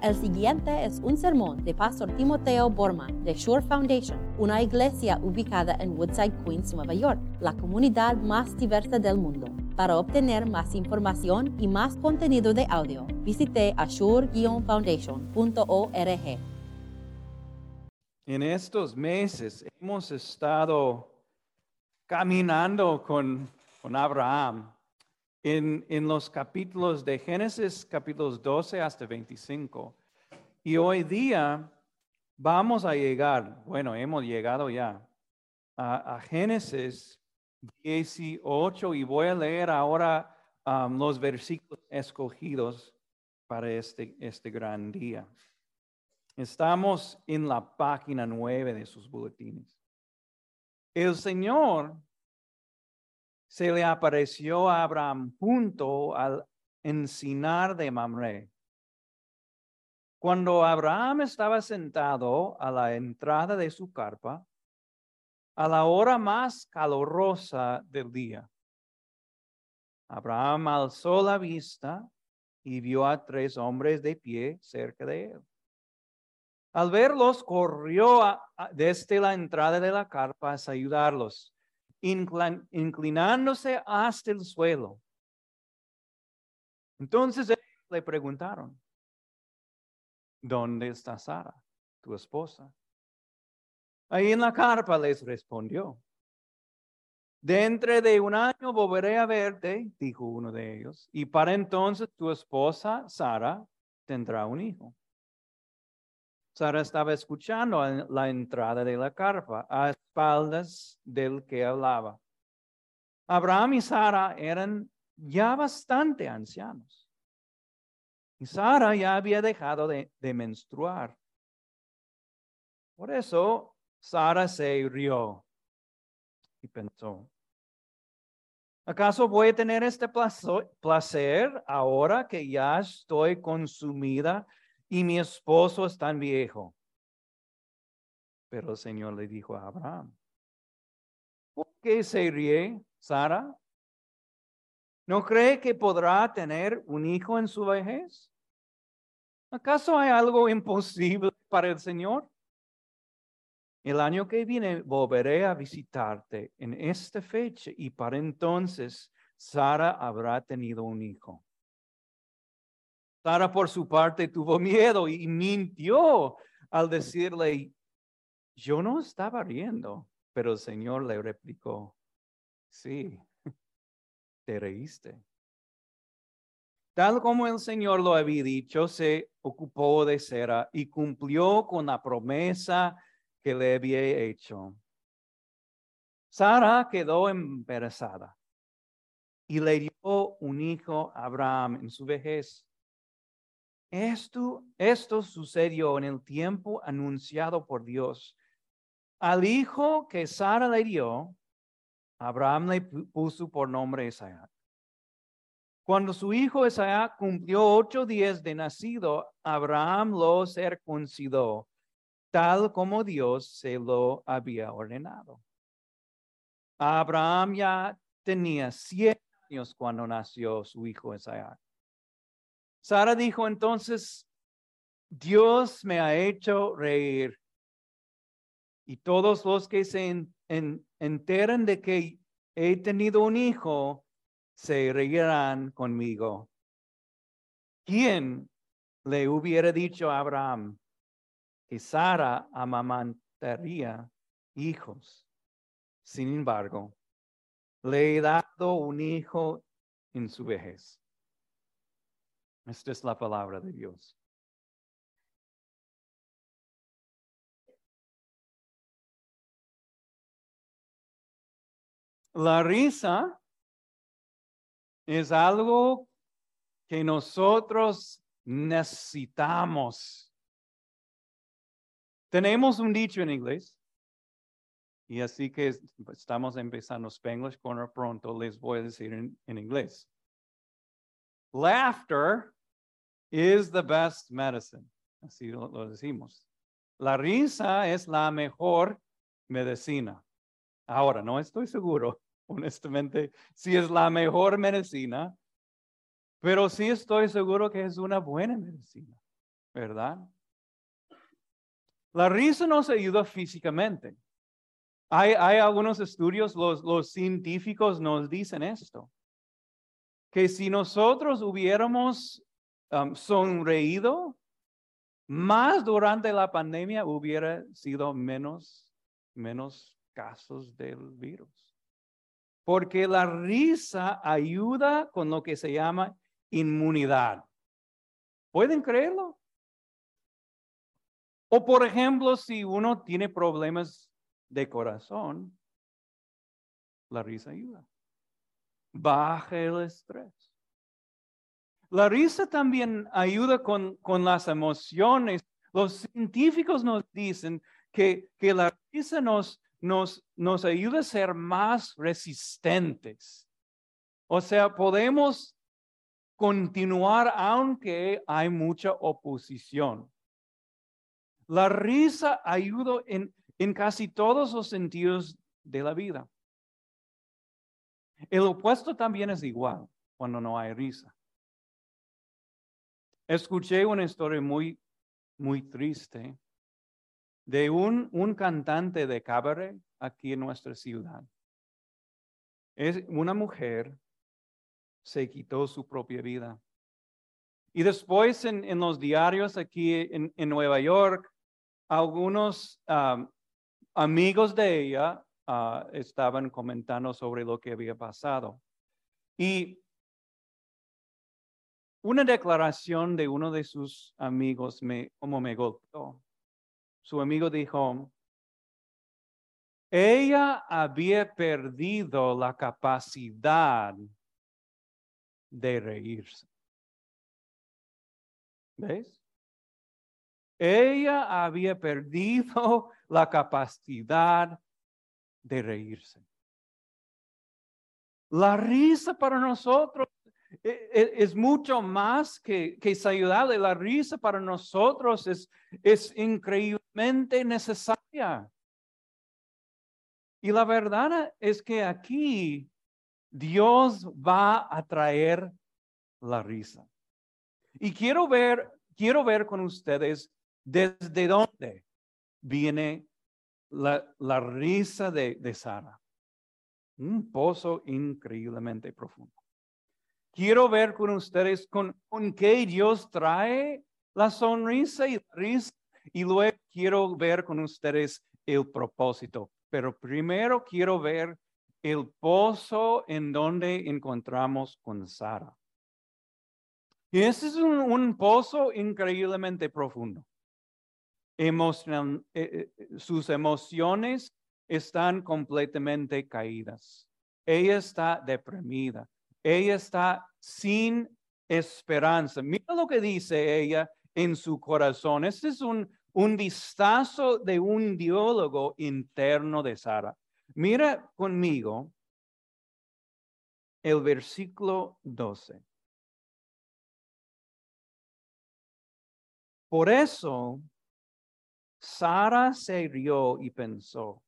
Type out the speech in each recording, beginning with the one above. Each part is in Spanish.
El siguiente es un sermón de Pastor Timoteo Borman de Shore Foundation, una iglesia ubicada en Woodside, Queens, Nueva York, la comunidad más diversa del mundo. Para obtener más información y más contenido de audio, visite ashore-foundation.org. En estos meses hemos estado caminando con, con Abraham en, en, los capítulos de Génesis, capítulos 12 hasta 25. Y hoy día vamos a llegar, bueno, hemos llegado ya a, Génesis 18 y voy a leer ahora um, los versículos escogidos para este, este gran día. Estamos en la página 9 de sus boletines. El Señor se le apareció a Abraham junto al encinar de Mamre. Cuando Abraham estaba sentado a la entrada de su carpa, a la hora más calorosa del día, Abraham alzó la vista y vio a tres hombres de pie cerca de él. Al verlos, corrió desde la entrada de la carpa a ayudarlos inclinándose hasta el suelo. Entonces le preguntaron, ¿dónde está Sara, tu esposa? Ahí en la carpa les respondió. Dentro de un año volveré a verte, dijo uno de ellos, y para entonces tu esposa, Sara, tendrá un hijo. Sara estaba escuchando la entrada de la carpa a espaldas del que hablaba. Abraham y Sara eran ya bastante ancianos. Y Sara ya había dejado de, de menstruar. Por eso Sara se rió y pensó, ¿acaso voy a tener este placer ahora que ya estoy consumida y mi esposo es tan viejo. Pero el Señor le dijo a Abraham, ¿por qué se ríe Sara? ¿No cree que podrá tener un hijo en su vejez? ¿Acaso hay algo imposible para el Señor? El año que viene volveré a visitarte en esta fecha y para entonces Sara habrá tenido un hijo. Sara por su parte tuvo miedo y mintió al decirle, yo no estaba riendo, pero el Señor le replicó, sí, te reíste. Tal como el Señor lo había dicho, se ocupó de Sara y cumplió con la promesa que le había hecho. Sara quedó embarazada y le dio un hijo a Abraham en su vejez. Esto, esto sucedió en el tiempo anunciado por Dios. Al hijo que Sara le dio, Abraham le puso por nombre Isaac. Cuando su hijo Isaac cumplió ocho días de nacido, Abraham lo circuncidó, tal como Dios se lo había ordenado. Abraham ya tenía siete años cuando nació su hijo Isaac. Sara dijo entonces, Dios me ha hecho reír. Y todos los que se enteran de que he tenido un hijo, se reirán conmigo. ¿Quién le hubiera dicho a Abraham que Sara amamantaría hijos? Sin embargo, le he dado un hijo en su vejez. Esta es la palabra de Dios. La risa es algo que nosotros necesitamos. Tenemos un dicho en inglés, y así que estamos empezando Spanglish Corner pronto, les voy a decir en, en inglés. Laughter is the best medicine. Así lo, decimos. La risa es la mejor medicina. Ahora, no estoy seguro, honestamente, si es la mejor medicina, pero sí estoy seguro que es una buena medicina. ¿verdad? La risa nos ayuda físicamente. Hay, hay algunos estudios, los, los científicos nos dicen esto, que si nosotros hubiéramos um, sonreído más durante la pandemia, hubiera sido menos, menos casos del virus. Porque la risa ayuda con lo que se llama inmunidad. ¿Pueden creerlo? O por ejemplo, si uno tiene problemas de corazón, la risa ayuda. Baja el estrés. La risa también ayuda con, con las emociones. Los científicos nos dicen que, que la risa nos, nos, nos ayuda a ser más resistentes. O sea, podemos continuar aunque hay mucha oposición. La risa ayuda en, en casi todos los sentidos de la vida. El opuesto también es igual cuando no hay risa. Escuché una historia muy, muy triste de un, un cantante de cabaret aquí en nuestra ciudad. Es una mujer se quitó su propia vida. Y después en, los diarios aquí en, en Nueva York, algunos amigos de ella ah, estaban comentando sobre lo que había pasado. Y una declaración de uno de sus amigos me, como me golpeó. Su amigo dijo, ella había perdido la capacidad de reírse. ¿Ves? Ella había perdido la capacidad de reírse. La risa para nosotros es, mucho más que, que saludable. La risa para nosotros es, es increíblemente necesaria. Y la verdad es que aquí Dios va a traer la risa. Y quiero ver, quiero ver con ustedes desde dónde viene la, la risa de, de Sara. Un pozo increíblemente profundo. Quiero ver con ustedes con, con qué Dios trae la sonrisa y la risa. Y luego quiero ver con ustedes el propósito. Pero primero quiero ver el pozo en donde encontramos con Sara. Y ese es un, pozo increíblemente profundo. Emocional, eh, eh, sus emociones están completamente caídas. Ella está deprimida. Ella está sin esperanza. Mira lo que dice ella en su corazón. Este es un, un vistazo de un diálogo interno de Sara. Mira conmigo el versículo 12. Por eso, Sara se rió y pensó,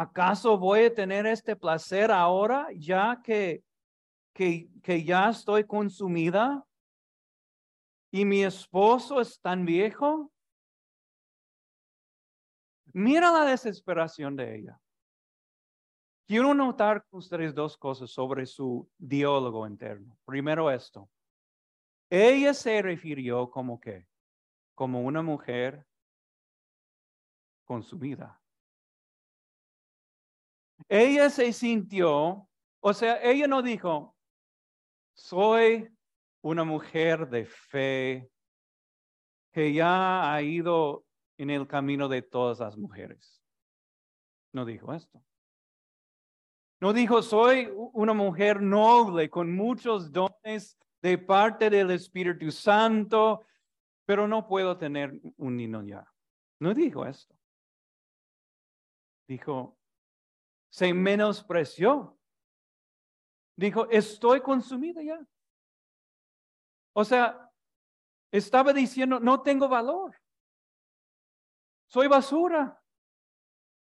¿acaso voy a tener este placer ahora ya que, que, ya estoy consumida y mi esposo es tan viejo? Mira la desesperación de ella. Quiero notar ustedes dos cosas sobre su diálogo interno. Primero esto. Ella se refirió como que, como una mujer consumida. Ella se sintió, o sea, ella no dijo, soy una mujer de fe que ya ha ido en el camino de todas las mujeres. No dijo esto. No dijo, soy una mujer noble con muchos dones de parte del Espíritu Santo, pero no puedo tener un niño ya. No dijo esto. Dijo, se menospreció. Dijo, estoy consumida ya. O sea, estaba diciendo, no tengo valor. Soy basura.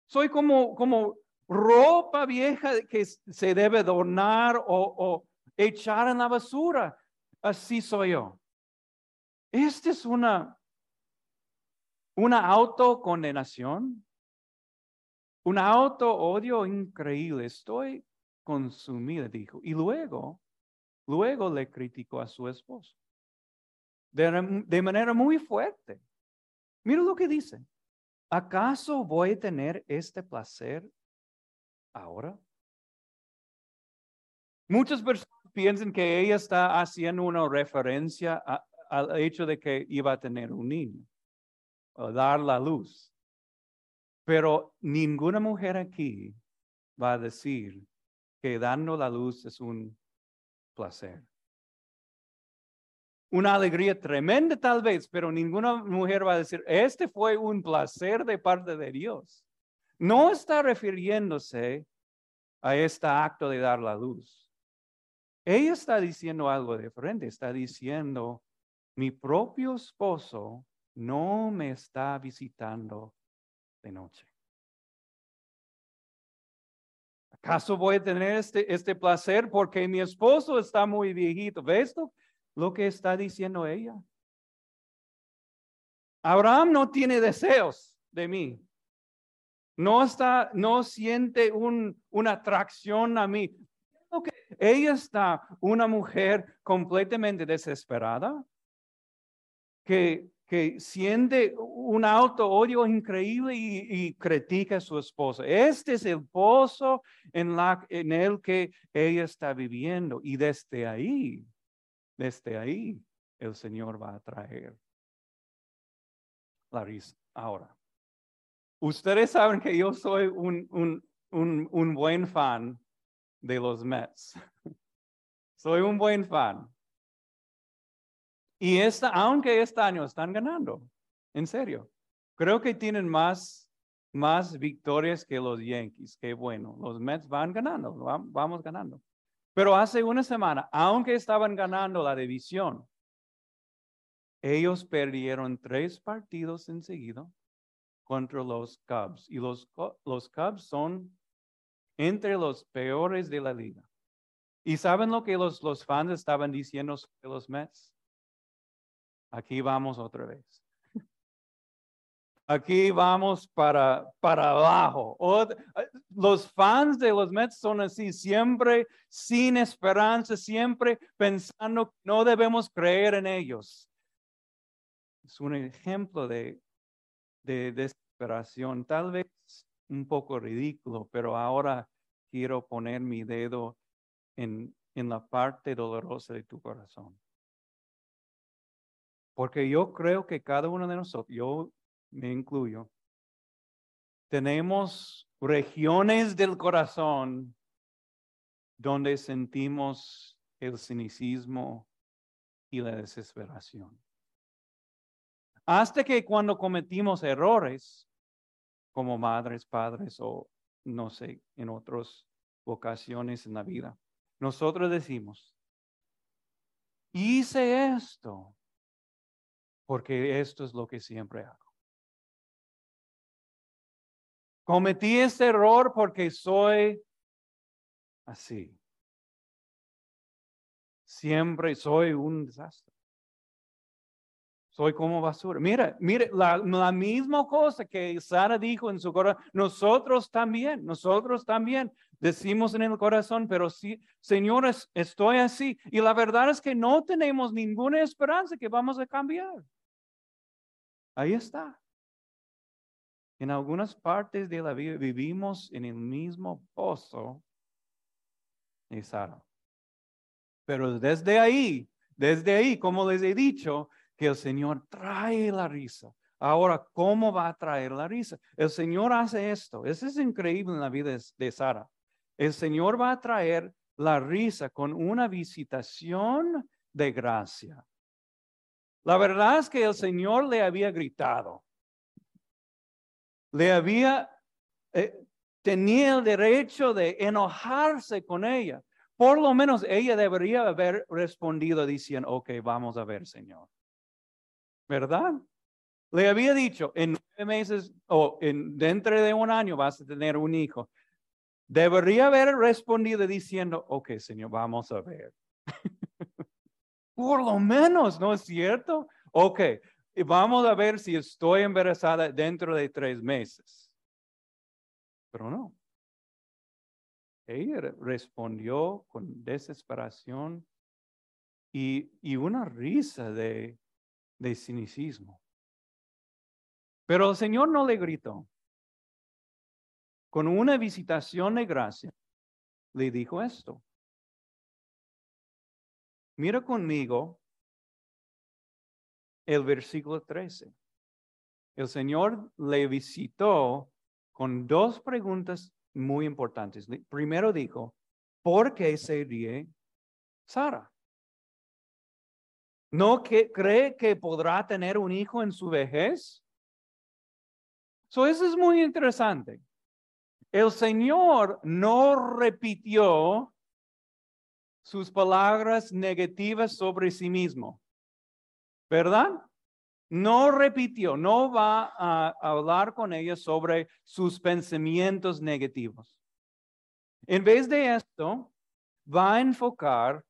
Soy como, como ropa vieja que se debe donar o, o echar en la basura. Así soy yo. Esta es una, una autocondenación, un auto-odio increíble. Estoy consumida, dijo. Y luego, luego le criticó a su esposo de, de manera muy fuerte. Mira lo que dice. ¿Acaso voy a tener este placer ahora? Muchas personas piensan que ella está haciendo una referencia al hecho de que iba a tener un niño o dar la luz. Pero ninguna mujer aquí va a decir que dando la luz es un placer. Una alegría tremenda tal vez, pero ninguna mujer va a decir, este fue un placer de parte de Dios. No está refiriéndose a este acto de dar la luz. Ella está diciendo algo diferente, está diciendo, mi propio esposo no me está visitando de noche. ¿Acaso voy a tener este, este placer porque mi esposo está muy viejito? ¿Ves lo que está diciendo ella? Abraham no tiene deseos de mí. No está, no siente un, una atracción a mí. Ella está una mujer completamente desesperada, que, que siente un auto odio increíble y, critica a su esposa. Este es el pozo en, la, en el que ella está viviendo. Y desde ahí, desde ahí, el Señor va a traer la risa. Ahora, ustedes saben que yo soy un, un, un, un buen fan de los Mets. Soy un buen fan. Y esta, aunque este año están ganando, en serio, creo que tienen más, más victorias que los Yankees. Qué bueno, los Mets van ganando, vamos ganando. Pero hace una semana, aunque estaban ganando la división, ellos perdieron tres partidos enseguida contra los Cubs. Y los, los Cubs son entre los peores de la liga. ¿Y saben lo que los, los fans estaban diciendo sobre los Mets? Aquí vamos otra vez. Aquí vamos para, para abajo. los fans de los Mets son así, siempre sin esperanza, siempre pensando que no debemos creer en ellos. Es un ejemplo de, de desesperación. Tal vez un poco ridículo, pero ahora quiero poner mi dedo en, en la parte dolorosa de tu corazón. Porque yo creo que cada uno de nosotros, yo me incluyo, tenemos regiones del corazón donde sentimos el cinicismo y la desesperación. Hasta que cuando cometimos errores, como madres, padres o no sé, en otras vocaciones en la vida. Nosotros decimos, hice esto porque esto es lo que siempre hago. Cometí este error porque soy así. Siempre soy un desastre. Soy como basura. Mira, mire, la, la misma cosa que Sara dijo en su corazón, nosotros también, nosotros también decimos en el corazón, pero sí, señores, estoy así. Y la verdad es que no tenemos ninguna esperanza que vamos a cambiar. Ahí está. En algunas partes de la vida vivimos en el mismo pozo de Sara. Pero desde ahí, desde ahí, como les he dicho, que el Señor trae la risa. Ahora, ¿cómo va a traer la risa? El Señor hace esto. Eso es increíble en la vida de Sara. El Señor va a traer la risa con una visitación de gracia. La verdad es que el Señor le había gritado. Le había, eh, tenía el derecho de enojarse con ella. Por lo menos ella debería haber respondido diciendo, ok, vamos a ver, Señor. ¿verdad? Le había dicho, en nueve meses o en, dentro de un año vas a tener un hijo. Debería haber respondido diciendo, ok, Señor, vamos a ver. Por lo menos, ¿no es cierto? Ok, vamos a ver si estoy embarazada dentro de tres meses. Pero no. Ella respondió con desesperación y, y una risa de, de cinicismo. Pero el Señor no le gritó. Con una visitación de gracia, le dijo esto. Mira conmigo el versículo 13. El Señor le visitó con dos preguntas muy importantes. Primero dijo, ¿por qué se ríe Sara? ¿No cree que podrá tener un hijo en su vejez? So, eso es muy interesante. El Señor no repitió sus palabras negativas sobre sí mismo. ¿Verdad? No repitió, no va a hablar con ella sobre sus pensamientos negativos. En vez de esto, va a enfocar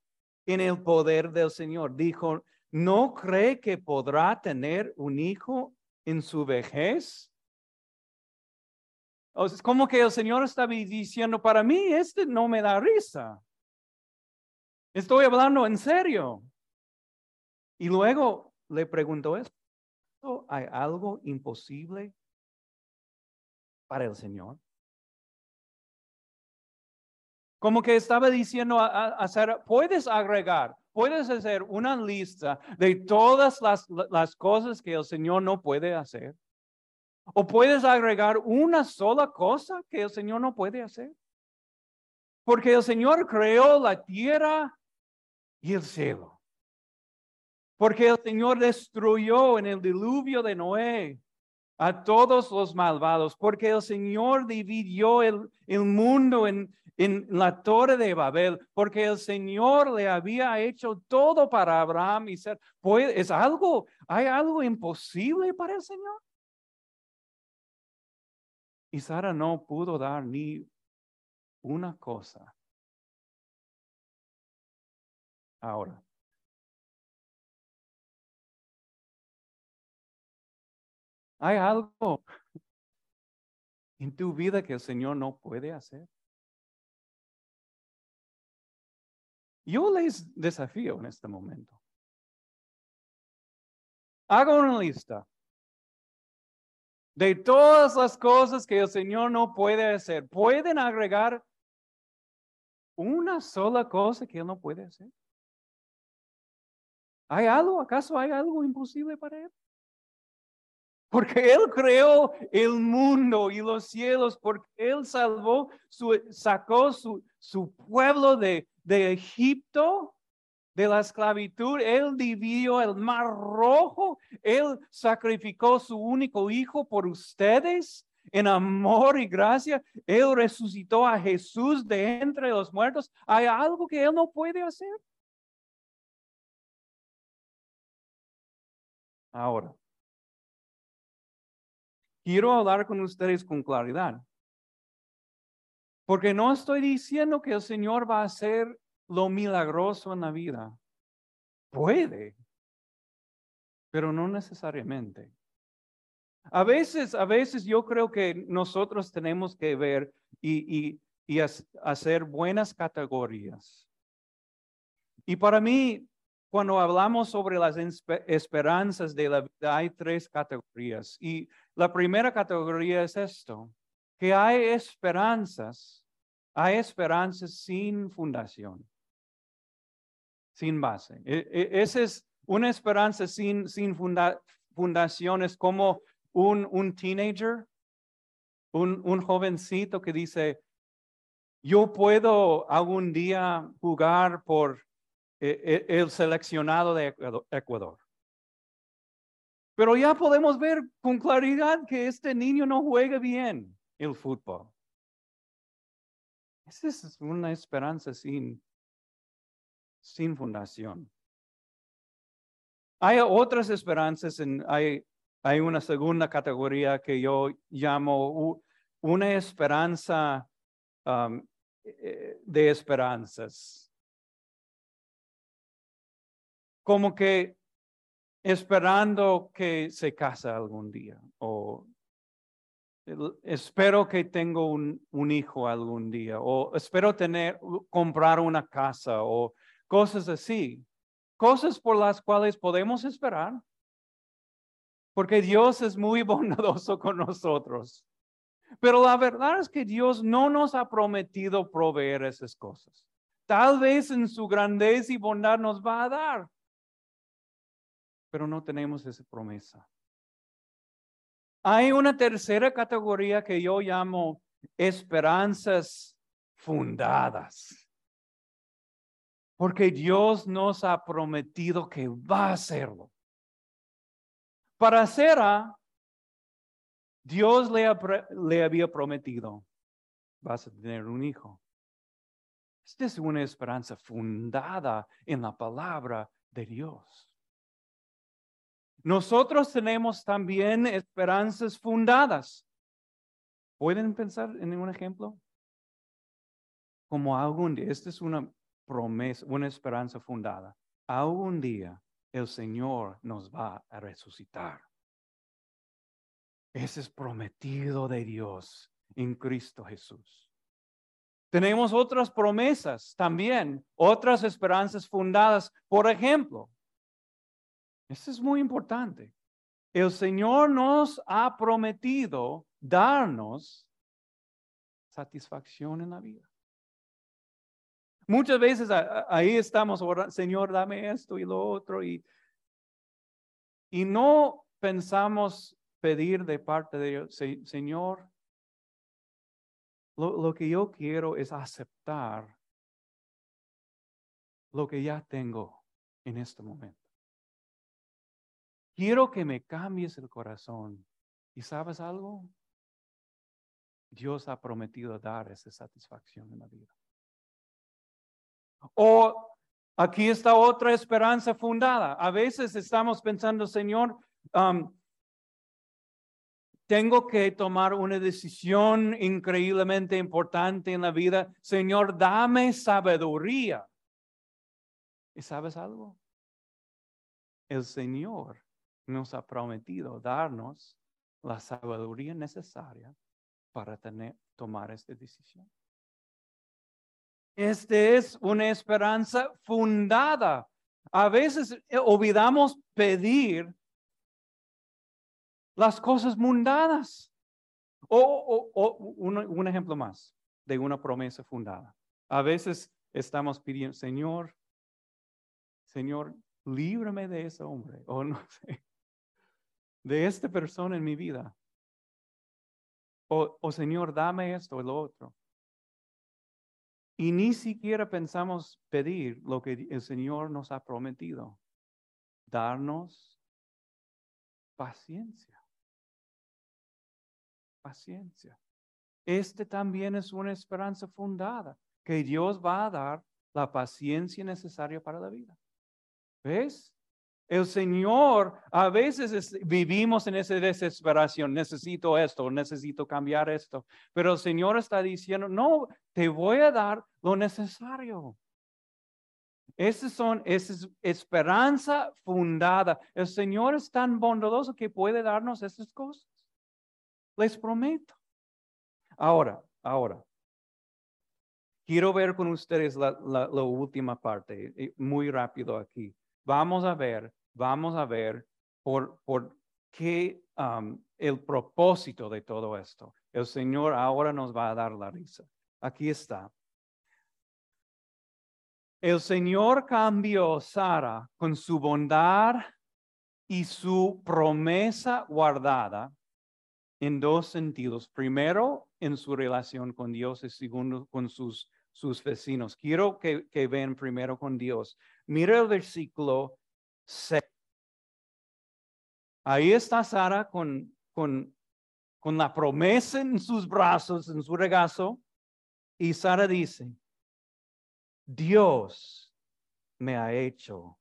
en el poder del Señor. Dijo, ¿no cree que podrá tener un hijo en su vejez? O es como que el Señor está diciendo, para mí este no me da risa. Estoy hablando en serio. Y luego le preguntó esto. ¿Hay algo imposible para el Señor? Como que estaba diciendo a, hacer, puedes agregar, puedes hacer una lista de todas las, las cosas que el Señor no puede hacer. O puedes agregar una sola cosa que el Señor no puede hacer. Porque el Señor creó la tierra y el cielo. Porque el Señor destruyó en el diluvio de Noé a todos los malvados, porque el Señor dividió el, mundo en, en la torre de Babel, porque el Señor le había hecho todo para Abraham y ser, pues, es algo, hay algo imposible para el Señor. Y Sara no pudo dar ni una cosa. Ahora, ¿Hay algo en tu vida que el Señor no puede hacer? Yo les desafío en este momento. Haga una lista de todas las cosas que el Señor no puede hacer. ¿Pueden agregar una sola cosa que Él no puede hacer? ¿Hay algo? ¿Acaso hay algo imposible para Él? porque Él creó el mundo y los cielos, porque Él salvó, su, sacó su, su pueblo de, de Egipto, de la esclavitud, Él dividió el mar rojo, Él sacrificó su único hijo por ustedes en amor y gracia, Él resucitó a Jesús de entre los muertos. ¿Hay algo que Él no puede hacer? Ahora, quiero hablar con ustedes con claridad. Porque no estoy diciendo que el Señor va a hacer lo milagroso en la vida. Puede, pero no necesariamente. A veces, a veces yo creo que nosotros tenemos que ver y, y hacer buenas categorías. Y para mí, cuando hablamos sobre las esperanzas de la vida, hay tres categorías. Y la primera categoría es esto, que hay esperanzas, hay esperanzas sin fundación, sin base. E, e, esa es una esperanza sin, sin fundación, es como un, un teenager, un, un jovencito que dice, yo puedo algún día jugar por el seleccionado de Ecuador. Pero ya podemos ver con claridad que este niño no juega bien el fútbol. Esa es una esperanza sin, sin fundación. Hay otras esperanzas, hay, hay una segunda categoría que yo llamo una esperanza um, eh, de esperanzas como que esperando que se casa algún día o espero que tengo un, un hijo algún día o espero tener, comprar una casa o cosas así. Cosas por las cuales podemos esperar. Porque Dios es muy bondadoso con nosotros. Pero la verdad es que Dios no nos ha prometido proveer esas cosas. Tal vez en su grandeza y bondad nos va a dar. Pero no tenemos esa promesa. Hay una tercera categoría que yo llamo esperanzas fundadas. Porque Dios nos ha prometido que va a hacerlo. Para Sara, Dios le, le había prometido, vas a tener un hijo. Esta es una esperanza fundada en la palabra de Dios. Nosotros tenemos también esperanzas fundadas. ¿Pueden pensar en un ejemplo? Como algún día, esta es una promesa, una esperanza fundada. Algún día el Señor nos va a resucitar. Ese es prometido de Dios en Cristo Jesús. Tenemos otras promesas también, otras esperanzas fundadas. Por ejemplo, esto es muy importante. El Señor nos ha prometido darnos satisfacción en la vida. Muchas veces ahí estamos Señor, dame esto y lo otro, y, y no pensamos pedir de parte de Dios, "Se- Señor, lo, lo que yo quiero es aceptar lo que ya tengo en este momento. Quiero que me cambies el corazón. ¿Y sabes algo? Dios ha prometido dar esa satisfacción en la vida. O aquí está otra esperanza fundada. A veces estamos pensando, Señor, tengo que tomar una decisión increíblemente importante en la vida. Señor, dame sabiduría. ¿Y sabes algo? El Señor nos ha prometido darnos la sabiduría necesaria para tener, tomar esta decisión. Esta es una esperanza fundada. A veces eh, olvidamos pedir las cosas mundanas. O, un, un ejemplo más de una promesa fundada. A veces estamos pidiendo, Señor, Señor, líbrame de ese hombre, o no sé, de esta persona en mi vida. O, o Señor, dame esto o lo otro. Y ni siquiera pensamos pedir lo que el Señor nos ha prometido. Darnos paciencia. Paciencia. Este también es una esperanza fundada, que Dios va a dar la paciencia necesaria para la vida. ¿Ves? El Señor, a veces es- vivimos en esa desesperación, necesito esto, necesito cambiar esto, pero el Señor está diciendo, no, te voy a dar lo necesario. Esas son, esa es esperanza fundada. El Señor es tan bondadoso que puede darnos esas cosas. Les prometo. Ahora, ahora, quiero ver con ustedes la última parte, eh, muy rápido aquí. Vamos a ver, vamos a ver por, por qué el propósito de todo esto. El Señor ahora nos va a dar la risa. Aquí está. El Señor cambió Sara con su bondad y su promesa guardada en dos sentidos. Primero, en su relación con Dios y segundo, con sus, sus vecinos. Quiero que, que vean primero con Dios. Mira el versículo 6. Ahí está Sara con, con, con la promesa en sus brazos, en su regazo. Y Sara dice, Dios me ha hecho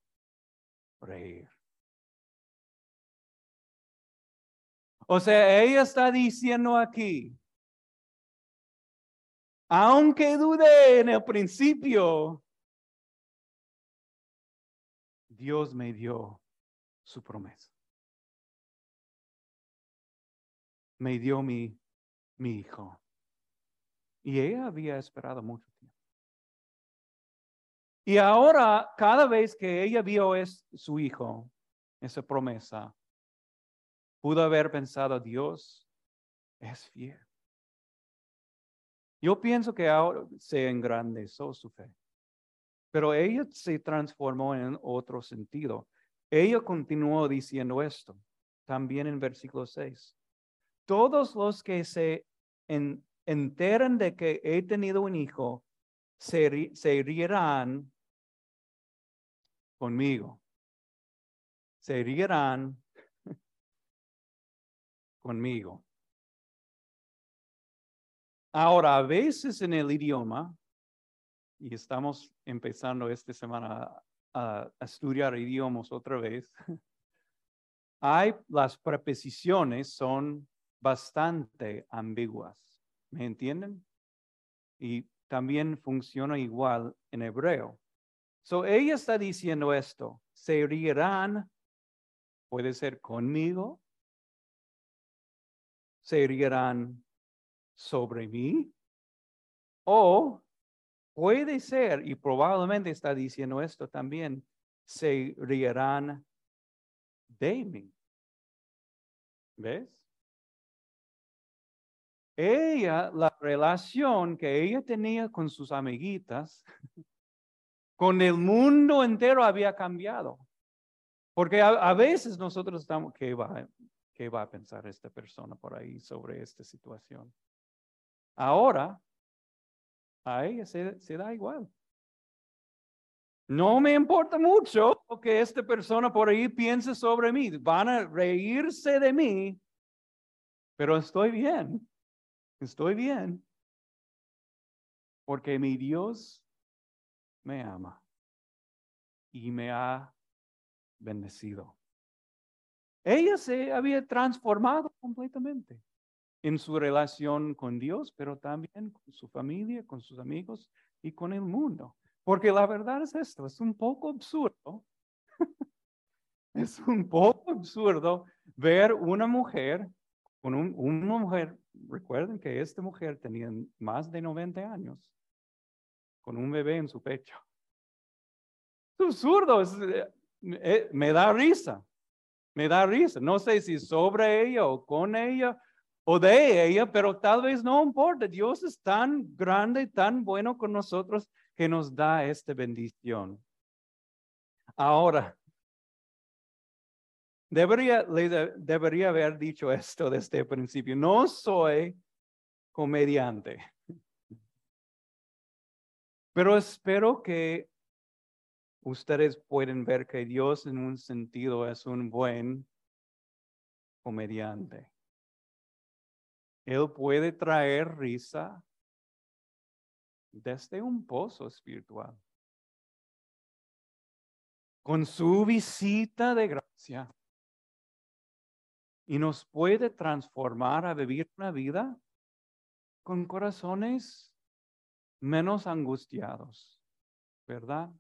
reír. O sea, ella está diciendo aquí, aunque dudé en el principio, Dios me dio su promesa. Me dio mi, mi hijo. Y ella había esperado mucho tiempo. Y ahora, cada vez que ella vio es, su hijo, esa promesa, pudo haber pensado, Dios es fiel. Yo pienso que ahora se engrandeció su fe, pero ella se transformó en otro sentido. Ella continuó diciendo esto, también en versículo 6. Todos los que se enteran de que he tenido un hijo, se, se conmigo. Se rirán conmigo. Ahora, a veces en el idioma, y estamos empezando esta semana a, estudiar idiomas otra vez, hay las preposiciones son bastante ambiguas. ¿Me entienden? Y también funciona igual en hebreo. So ella está diciendo esto, se rirán, puede ser conmigo, se rirán sobre mí, o puede ser, y probablemente está diciendo esto también, se rirán de mí. ¿Ves? Ella, la relación que ella tenía con sus amiguitas, con el mundo entero había cambiado. Porque a, veces nosotros estamos, ¿qué va, ¿qué va a pensar esta persona por ahí sobre esta situación? Ahora, a ella se, da igual. No me importa mucho que esta persona por ahí piense sobre mí. Van a reírse de mí, pero estoy bien. Estoy bien. Porque mi Dios me ama y me ha bendecido. Ella se había transformado completamente en su relación con Dios, pero también con su familia, con sus amigos y con el mundo. Porque la verdad es esto, es un poco absurdo. es un poco absurdo ver una mujer, con una mujer, recuerden que esta mujer tenía más de 90 años, con un bebé en su pecho. Es absurdo, eh, eh, me da risa, me da risa. No sé si sobre ella o con ella o de ella, pero tal vez no importa. Dios es tan grande y tan bueno con nosotros que nos da esta bendición. Ahora, debería, debería haber dicho esto desde el principio. No soy comediante. Pero espero que ustedes pueden ver que Dios en un sentido es un buen comediante. Él puede traer risa desde un pozo espiritual. Con su visita de gracia. Y nos puede transformar a vivir una vida con corazones menos angustiados, ¿verdad?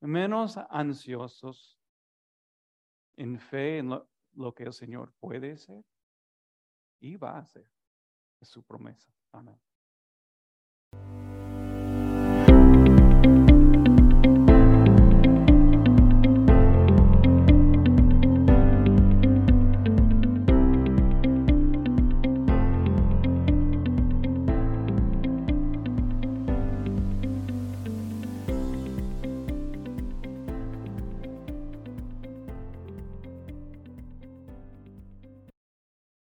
Menos ansiosos en fe en lo, lo que el Señor puede ser y va a hacer. Su promesa. Amén.